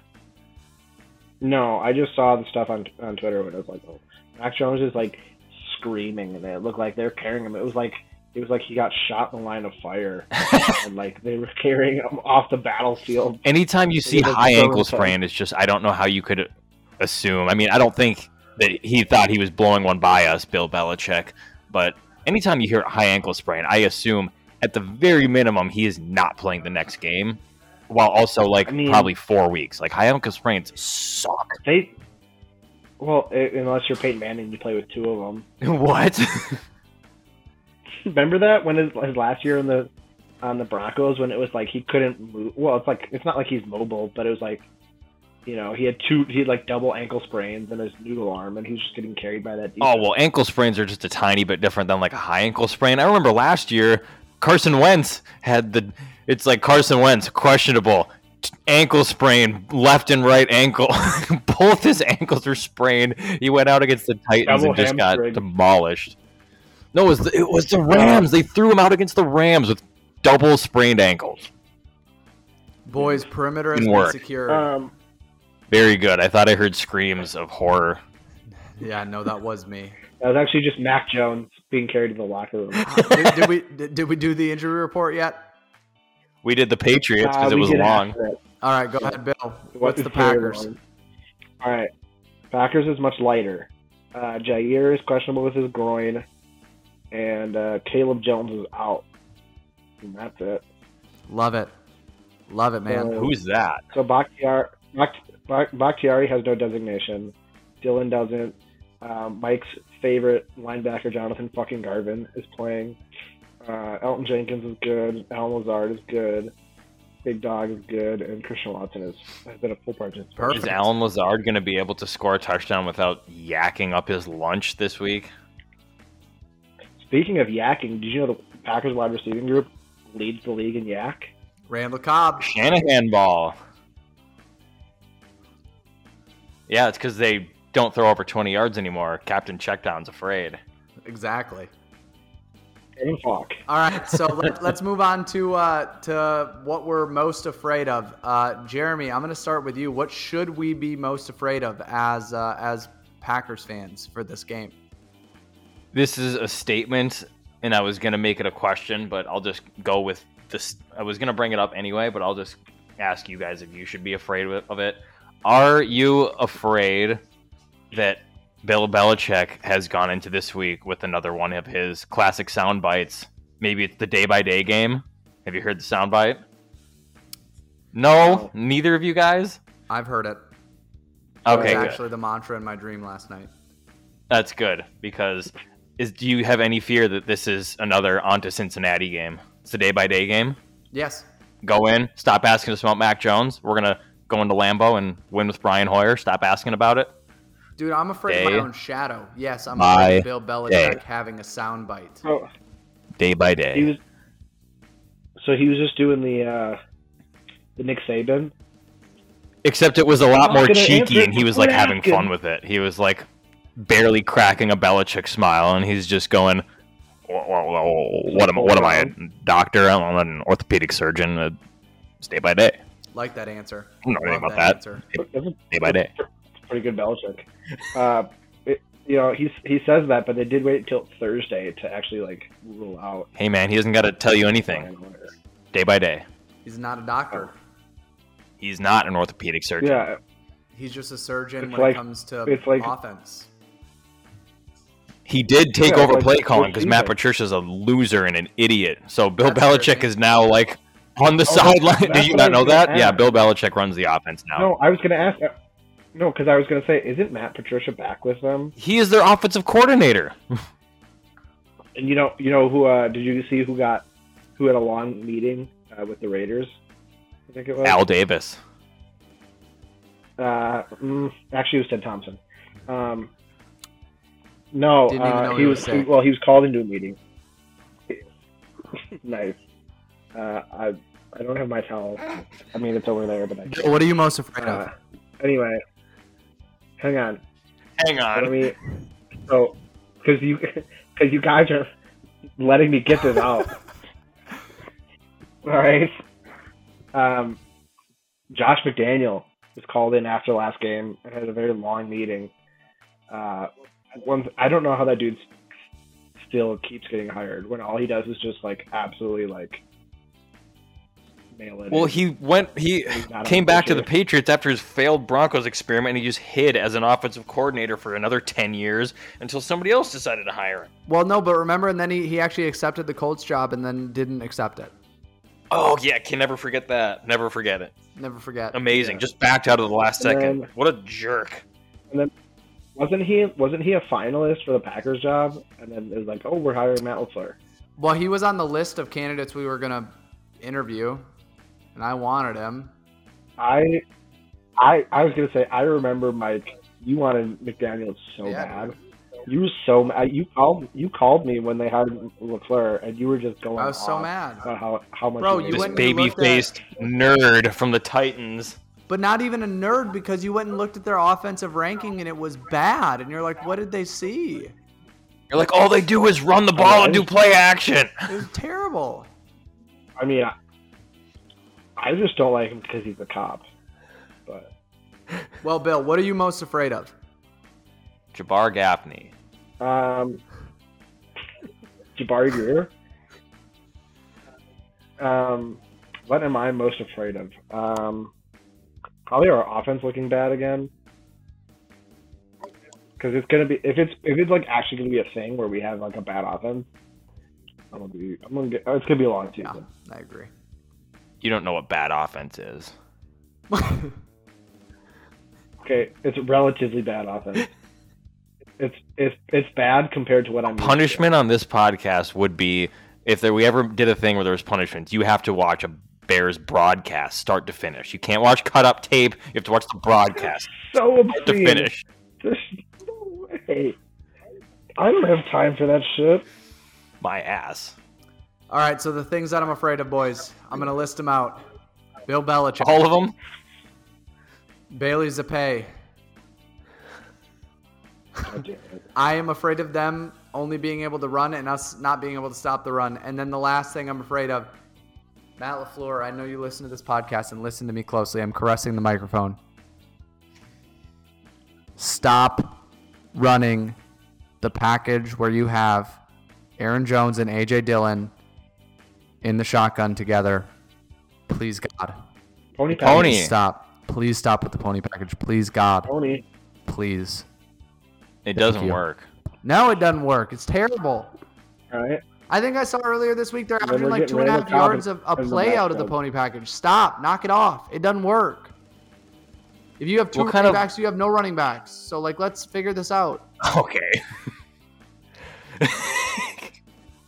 B: No, I just saw the stuff on on Twitter when it was like, oh, Mac Jones is like screaming, and it looked like they're carrying him. It was like it was like he got shot in the line of fire, and like they were carrying him off the battlefield.
A: Anytime you see high ankle sprain, it's just I don't know how you could assume. I mean, I don't think that he thought he was blowing one by us, Bill Belichick. But anytime you hear high ankle sprain, I assume at the very minimum he is not playing the next game, while also like
B: I mean-
A: probably four weeks. Like high ankle sprains suck.
B: They, well, unless you're Peyton Manning, you play with two of them.
A: what?
B: Remember that when his, his last year in the on the Broncos when it was like he couldn't move. Well, it's like it's not like he's mobile, but it was like, you know, he had two, he had like double ankle sprains and his noodle arm, and he was just getting carried by that.
A: Oh well, ankle sprains are just a tiny bit different than like a high ankle sprain. I remember last year Carson Wentz had the. It's like Carson Wentz questionable ankle sprain, left and right ankle. Both his ankles were sprained. He went out against the Titans
B: Double
A: and just
B: hamstring.
A: got demolished. No, it was the, it was the Rams. They threw him out against the Rams with double sprained ankles.
C: Boys, perimeter has
A: Didn't
C: been secured.
B: Um,
A: Very good. I thought I heard screams of horror.
C: yeah, no, that was me.
B: that was actually just Mac Jones being carried to the locker room.
C: did, did we did, did we do the injury report yet?
A: We did the Patriots
B: Uh,
A: because it was long.
B: it.
C: All right, go ahead, Bill.
B: It
C: What's the Packers?
B: long. All right, Packers is much lighter. Uh, Jaire is questionable with his groin, and uh, Caleb Jones is out. And that's it.
C: Love it, love it, man.
B: So-
A: Who's that?
B: So Bakhtiar, Bakht- Bakht- Bakhtiari has no designation. Dillon doesn't. Um, Mike's favorite linebacker, Jonathan fucking Garvin, is playing. Uh, Elgton Jenkins is good. Allen Lazard is good. Big Dog is good, and Christian Watson is has been a full participant.
C: Perfect.
A: Is Allen Lazard going to be able to score a touchdown without yakking up his lunch this week?
B: Speaking of yakking, did you know the Packers wide receiving group leads the league in yak?
C: Randall Cobb.
A: Shanahan ball. Yeah, it's because they don't throw over 20 yards anymore. Captain Checkdown's afraid.
C: Exactly.
B: Kevin
C: All right, so let, let's move on to uh, to what we're most afraid of. Uh, Jeremy, I'm going to start with you. What should we be most afraid of as uh, as Packers fans for this game?
A: This is a statement, and I was going to make it a question, but I'll just go with this. I was going to bring it up anyway, but I'll just ask you guys if you should be afraid of it. Are you afraid that Bill Belichick has gone into this week with another one of his classic sound bites? Maybe it's the day by day game. Have you heard the sound bite? No, neither of you guys.
C: I've heard it.
A: Okay,
C: it was actually the mantra in my dream last night.
A: That's good because is do you have any fear that this is another on to Cincinnati game? It's a day by day game.
C: Yes.
A: Go in, stop asking us about Mac Jones. We're gonna go into Lambeau and win with Brian Hoyer. Stop asking about it.
C: Dude, I'm afraid of my own shadow. Yes, I'm
A: by
C: afraid of Bill Belichick
A: day.
C: having a soundbite.
B: Oh,
A: Day by
B: he
A: day.
B: was. So he was just doing the uh, the Nick Saban.
A: Except it was a lot
B: I'm
A: more cheeky, and he was like having fun with it. He was like barely cracking a Belichick smile, and he's just going, "Wha- wha- wha- "What am what am I, a doctor? I'm an orthopedic surgeon. Uh, it's day by day.
C: Like that answer.
A: I don't know anything about that.
C: answer.
B: That's
A: Day by day."
B: Pretty good Belichick. Uh, it, you know, he he says that, but they did wait until Thursday to actually like rule out.
A: Hey man, he doesn't got to tell you anything. Day by day.
C: He's not a doctor.
A: He's not an orthopedic surgeon.
B: Yeah,
C: He's just a surgeon
B: It's
C: when
B: like-
C: it comes to
B: it's like-
C: offense.
A: He did take
B: Yeah,
A: over
B: like
A: play calling because Matt
B: season.
A: Patricia's a loser and an idiot. So Bill
C: That's
A: Belichick
C: crazy.
A: is now like on the
B: Oh,
A: sideline.
B: that's
A: Did you not know
B: was gonna
A: that? Yeah. Bill Belichick runs the offense now.
B: no, I was gonna ask. Uh, No, because I was gonna say, isn't Matt Patricia back with them?
A: He is their offensive coordinator.
B: And you know, you know who? Uh, did you see who got who had a long meeting uh, with the Raiders? I think it was
A: Al Davis.
B: Uh, mm, actually, it was Ted Thompson. Um, no, uh, he
C: he
B: was
C: was
B: well. He was called into a meeting. nice. Uh, I I don't have my towel. I mean, it's over there, but I.
C: What are you most afraid
B: Uh,
C: of?
B: anyway, hang on.
A: Hang
B: Let
A: on.
B: me. So, because you because you guys are letting me get this out. All right. Um, Josh McDaniel was called in after last game and had a very long meeting. Uh, one, I don't know how that dude still keeps getting hired when all he does is just like absolutely like mail it.
A: Well,
B: in.
A: he went. He
B: He's not a
A: came back to the. Patriots after his failed Broncos experiment, and he just hid as an offensive coordinator for another ten years until somebody else decided to hire him.
C: Well, no, but remember, and then he, he actually accepted the Colts job and then didn't accept it.
A: Oh yeah, can never forget that. Never forget it.
C: Never forget.
A: Amazing. Just backed out of the last
B: And
A: second.
B: then-
A: what a jerk.
B: And then wasn't he wasn't he a finalist for the Packers job? And then it was like, oh, we're hiring Matt LaFleur.
C: Well, he was on the list of candidates we were gonna interview, and I wanted him.
B: I, I, I was gonna say I remember Mike. You wanted McDaniel so
C: Yeah,
B: bad.
C: dude.
B: You were so mad. You called you called me when they hired LaFleur, and you were just going.
C: I was so mad.
B: about how how much.
C: Bro,
B: you
C: you
A: This baby
C: looked at-
A: faced nerd from the Titans.
C: But not even a nerd because you went and looked at their offensive ranking and it was bad, and you're like, what did they see?
A: You're like, all they do is run the ball and do play action.
C: It was terrible.
B: I mean, I, I just don't like him because he's a cop. But
C: Well, Bill, what are you most afraid of?
A: Jabbar Gaffney.
B: Um, Jabari Greer. Um, what am I most afraid of? Um, probably our offense looking bad again. Because it's gonna be if it's if it's like actually gonna be a thing where we have like a bad offense, I'm gonna be I'm gonna get it's gonna be a long
C: Yeah,
B: season.
C: I agree.
A: You don't know what bad offense is.
B: Okay, it's relatively bad offense. it's it's it's bad compared to what I'm.
A: Punishment on this podcast would be if there, we ever did a thing where there was punishments. You have to watch a Bears broadcast start to finish. You can't watch cut up tape. You have to watch the broadcast
B: So
A: start to finish.
B: There's no way. I don't have time for that shit.
A: My ass.
C: All right, so the things that I'm afraid of, boys, I'm gonna list them out. Bill Belichick,
A: All of them.
C: Bailey Zappe. I am afraid of them only being able to run and us not being able to stop the run. And then the last thing I'm afraid of, Matt LaFleur. I know you listen to this podcast and listen to me closely. I'm caressing the microphone. Stop running the package where you have Aaron Jones and AJ Dillon in the shotgun together. Please God.
B: Pony
A: Pony.
B: package.
C: Please stop. Please stop with the pony package. Please God.
B: Pony.
C: Please.
A: It doesn't
C: you.
A: work.
C: No, it doesn't work. It's terrible.
B: All right.
C: I think I saw earlier this week they're
B: then
C: averaging like
B: getting
C: two and a
B: rid
C: half
B: of Dobbins
C: yards of a play out of the pony package. Stop. Knock it off. It doesn't work. If you have two
A: What
C: running
A: kind of-
C: backs, you have no running backs. So like, let's figure this out.
A: Okay.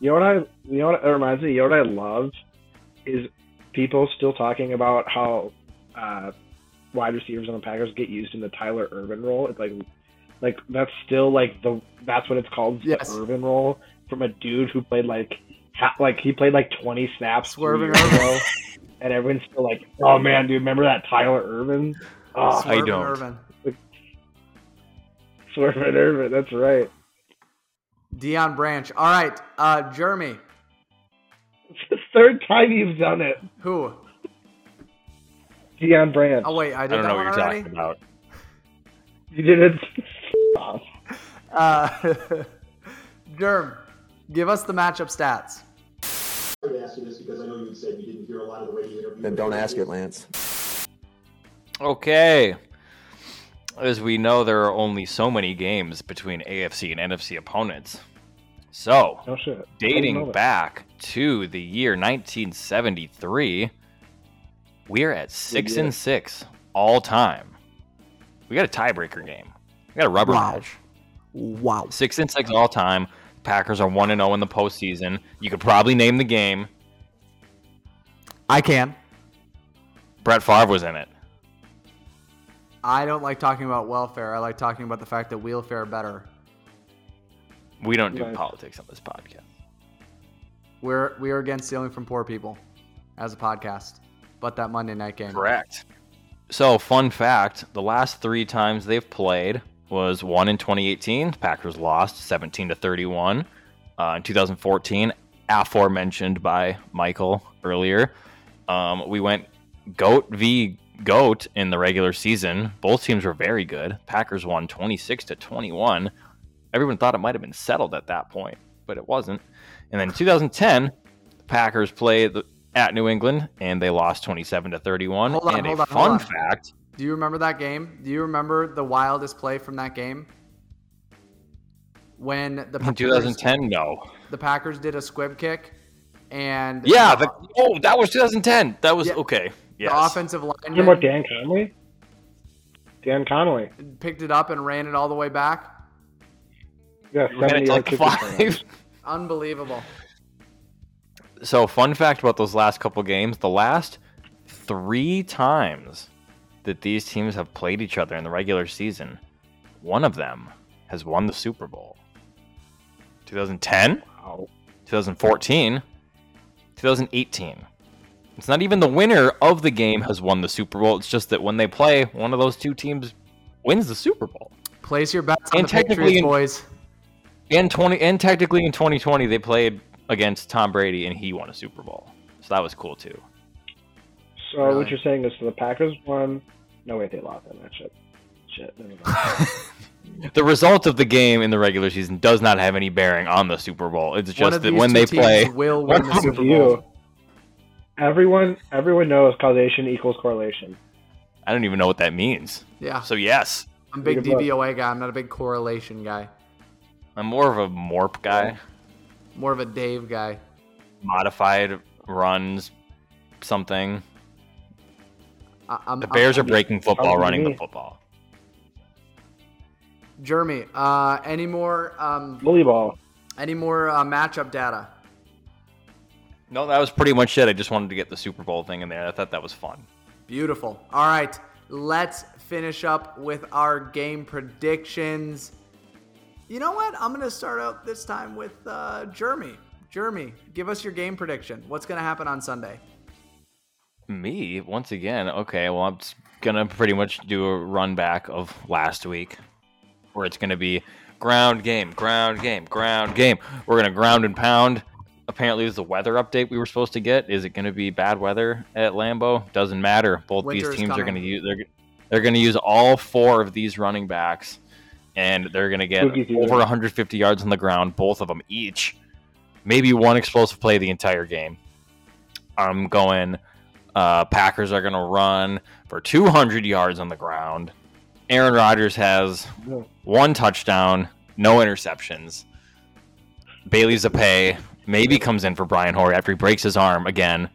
B: You know what I? You know what it reminds me. You know what I love is people still talking about how uh, wide receivers on the Packers get used in the Tyler Ervin role. It's like, like that's still like the that's what it's called,
C: Yes.
B: the Ervin role from a dude who played like ha- like he played like 20 snaps three
C: Swerving Ervin.
B: ago, and everyone's still like, oh man, dude, remember that Tyler Ervin? Oh,
A: I don't.
C: Ervin.
B: Swerving Ervin. That's right.
C: Deion Branch. All right, uh, Jeremy.
B: It's the third time you've done it,
C: Who?
B: Deion Branch.
C: Oh wait, I
A: I
C: did
A: don't know what you're
C: already.
A: talking about.
B: You did it. Off.
C: Uh, Derm, give us the matchup stats.
M: Then don't ask it, Lance.
A: Okay. As we know, there are only so many games between AFC and NFC opponents. So,
B: No shit. I didn't know
A: dating back to the year 1973, we're at six
B: year.
A: and six all time. We got a tiebreaker game. We got a rubber
C: Wow.
A: match.
C: Wow.
A: Six and six all time. Packers are one and zero in the postseason. You could probably name the game.
C: I can.
A: Brett Favre was in it.
C: I don't like talking about welfare. I like talking about the fact that we'll fare better.
A: We don't do
B: Right.
A: politics on this podcast.
C: We're we are against stealing from poor people as a podcast. But that Monday night game.
A: Correct. So, fun fact: the last three times they've played was one in 2018. Packers lost 17 to 31. Uh, in 2014, aforementioned by Michael earlier, um, we went goat v goat in the regular season. Both teams were very good. Packers won 26 to 21. Everyone thought it might have been settled at that point, but it wasn't. And then in 2010, the Packers played the- at New England and they lost 27 to 31.
C: Hold on,
A: and
C: hold
A: a
C: on,
A: fun fact
C: Do you remember that game? Do you remember the wildest play from that game? When the Packers,
A: 2010, no.
C: the Packers did a squib kick and
A: Yeah,
C: the,
A: oh, that was 2010. That was
C: Yeah.
A: okay.
C: The
A: Yes.
C: offensive
B: You talking about
C: lineman
B: Dan Conley? Dan Connolly.
C: picked it up and ran it all the way back.
B: Yeah,
A: We ran it
B: 70
A: to like five.
C: Unbelievable.
A: So, fun fact about those last couple games: the last three times that these teams have played each other in the regular season, one of them has won the Super Bowl. 2010,
B: Wow.
A: 2014, 2018. It's not even the winner of the game has won the Super Bowl. It's just that when they play, one of those two teams wins the Super Bowl.
C: Place your bets on
A: And
C: the
A: technically
C: Patriots,
A: in-
C: boys.
A: And 20 and technically in 2020 they played against Tom Brady and he won a Super Bowl. So that was cool too.
B: So
C: Really?
B: what you're saying is so the Packers won. No wait, they lost that match. Shit. Shit.
A: The result of the game in the regular season does not have any bearing on the Super Bowl. It's just that when they play
C: will win the Super Bowl.
B: You? Everyone, everyone knows causation equals correlation.
A: I don't even know what that means.
C: Yeah,
A: So yes,
C: I'm a big
B: Think about-
C: DVOA guy. I'm not a big correlation guy.
A: I'm more of a morp guy.
C: More of a Dave guy.
A: Modified runs something.
C: I, I'm,
A: The Bears are
C: I'm,
A: breaking football,
B: Sounds to
A: running the football.
C: Jeremy, uh, any more um,
B: Bully ball.
C: any more uh, matchup data?
A: No, that was pretty much it. I just wanted to get the Super Bowl thing in there. I thought that was fun.
C: Beautiful. All right, let's finish up with our game predictions. You know what? I'm going to start out this time with uh, Jeremy. Jeremy, give us your game prediction. What's going to happen on Sunday?
A: Me once again. Okay, well I'm gonna pretty much do a run back of last week, where it's gonna be ground game, ground game, ground game. We're gonna ground and pound. Apparently, there's a weather update we were supposed to get. Is it gonna be bad weather at Lambeau? Doesn't matter. Both
C: Winter
A: these teams are gonna use they're they're gonna use all four of these running backs, and they're gonna get over 150 yards on the ground, both of them each. Maybe one explosive play the entire game. I'm going. Uh, Packers are going to run for 200 yards on the ground. Aaron Rodgers has one touchdown, no interceptions. Bailey Zappe maybe comes in for Brian Hoyer after he breaks his arm again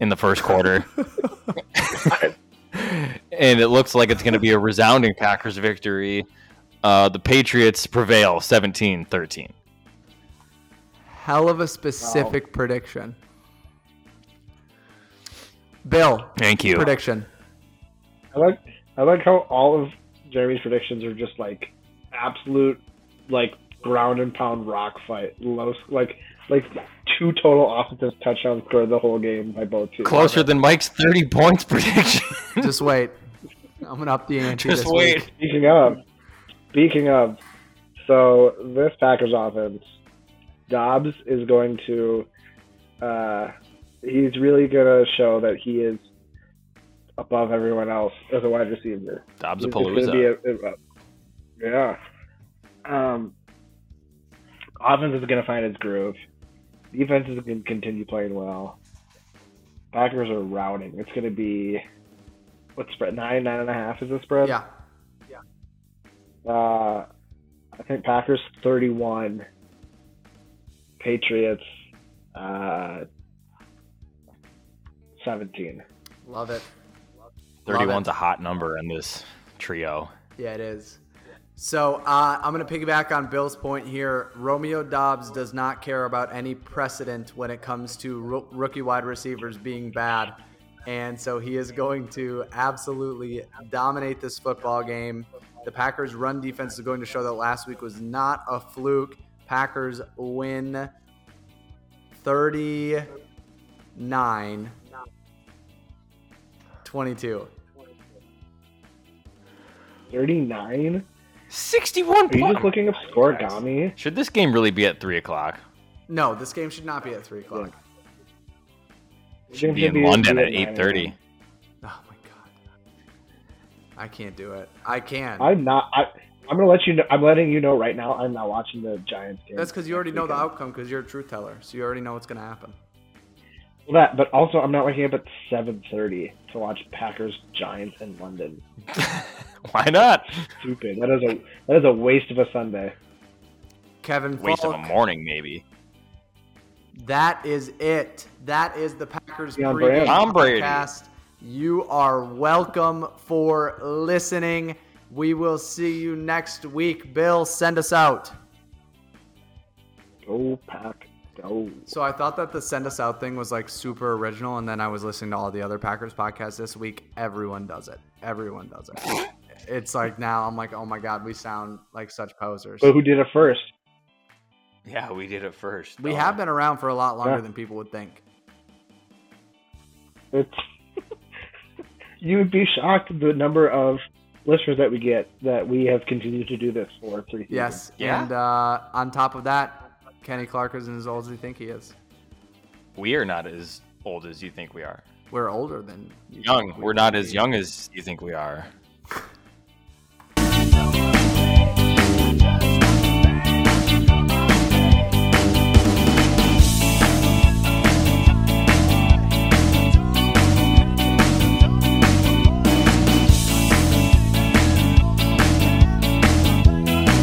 A: in the first quarter. and it looks like it's going to be a resounding Packers victory. Uh, the Patriots prevail 17 13.
C: Hell of a specific prediction. Bill.
A: Thank you.
C: Prediction.
B: I like I like how all of Jeremy's predictions are just like absolute like ground and pound rock fight. Low like like two total offensive touchdowns for the whole game by both teams.
A: Closer than Mike's 30 points prediction.
C: Just wait. I'm gonna up the ante.
A: Just
C: this
A: wait.
C: Week.
B: Speaking of, speaking of, so this Packers offense, Doubs is going to, uh, he's really gonna show that he is above everyone else as a wide receiver.
A: Doubs a
B: It's gonna
A: palooza.
B: be a- a- yeah. Um, offense is gonna find its groove. Defense is gonna continue playing well. Packers are routing. It's gonna be what spread nine nine and a half is the spread.
C: Yeah.
B: Uh, I think Packers 31, Patriots uh, 17.
C: Love it.
A: 31's a hot number in this trio.
C: Yeah, it is. So uh, I'm going to piggyback on Bill's point here. Romeo Doubs does not care about any precedent when it comes to ro- rookie wide receivers being bad. And so he is going to absolutely dominate this football game. The Packers' run defense is going to show that last week was not a fluke. Packers win 39 22.
B: 39?
A: 61
B: Are you just
A: points.
B: looking up Scorigami?
A: Should this game really be at 3 o'clock?
C: No, this game should not be at 3 o'clock.
A: Should be in
B: gonna
A: London at
B: at 9
A: 8.30.
C: Oh my god. I can't do it. I can.
B: I'm not. I, I'm gonna let you know. I'm letting you know right now. I'm not watching the Giants game.
C: That's because you already know the outcome because you're a truth teller. So you already know what's going to happen.
B: Well, that, but also I'm not waking up at 7:30 to watch Packers Giants in London.
A: Why not?
B: Stupid. That is a that is a waste of a Sunday.
C: Kevin
A: Waste of a morning, maybe.
C: that is it. That is the Packers
B: Tom
C: pregame
B: Brady.
C: podcast. You are welcome for listening. We will see you next week. Bill, send us out.
B: Go pack. Go.
C: So I thought that the send us out thing was like super original, and then I was listening to all the other Packers podcasts this week. Everyone does it. Everyone does it. it's like now I'm like, oh my god, we sound like such posers.
B: But who did it first?
A: Yeah, we did it first.
C: We
A: though.
C: have been around for a lot longer
B: Yeah.
C: than people would think.
B: It's you would be shocked the number of listeners that we get that we have continued to do this for three seasons.
C: Yes,
A: Yeah.
C: and uh, on top of that, Kenny Clark isn't as old as you think he is.
A: We are not as old as you think we are.
C: We're older than you
A: young.
C: We
A: are not as young as you think we are.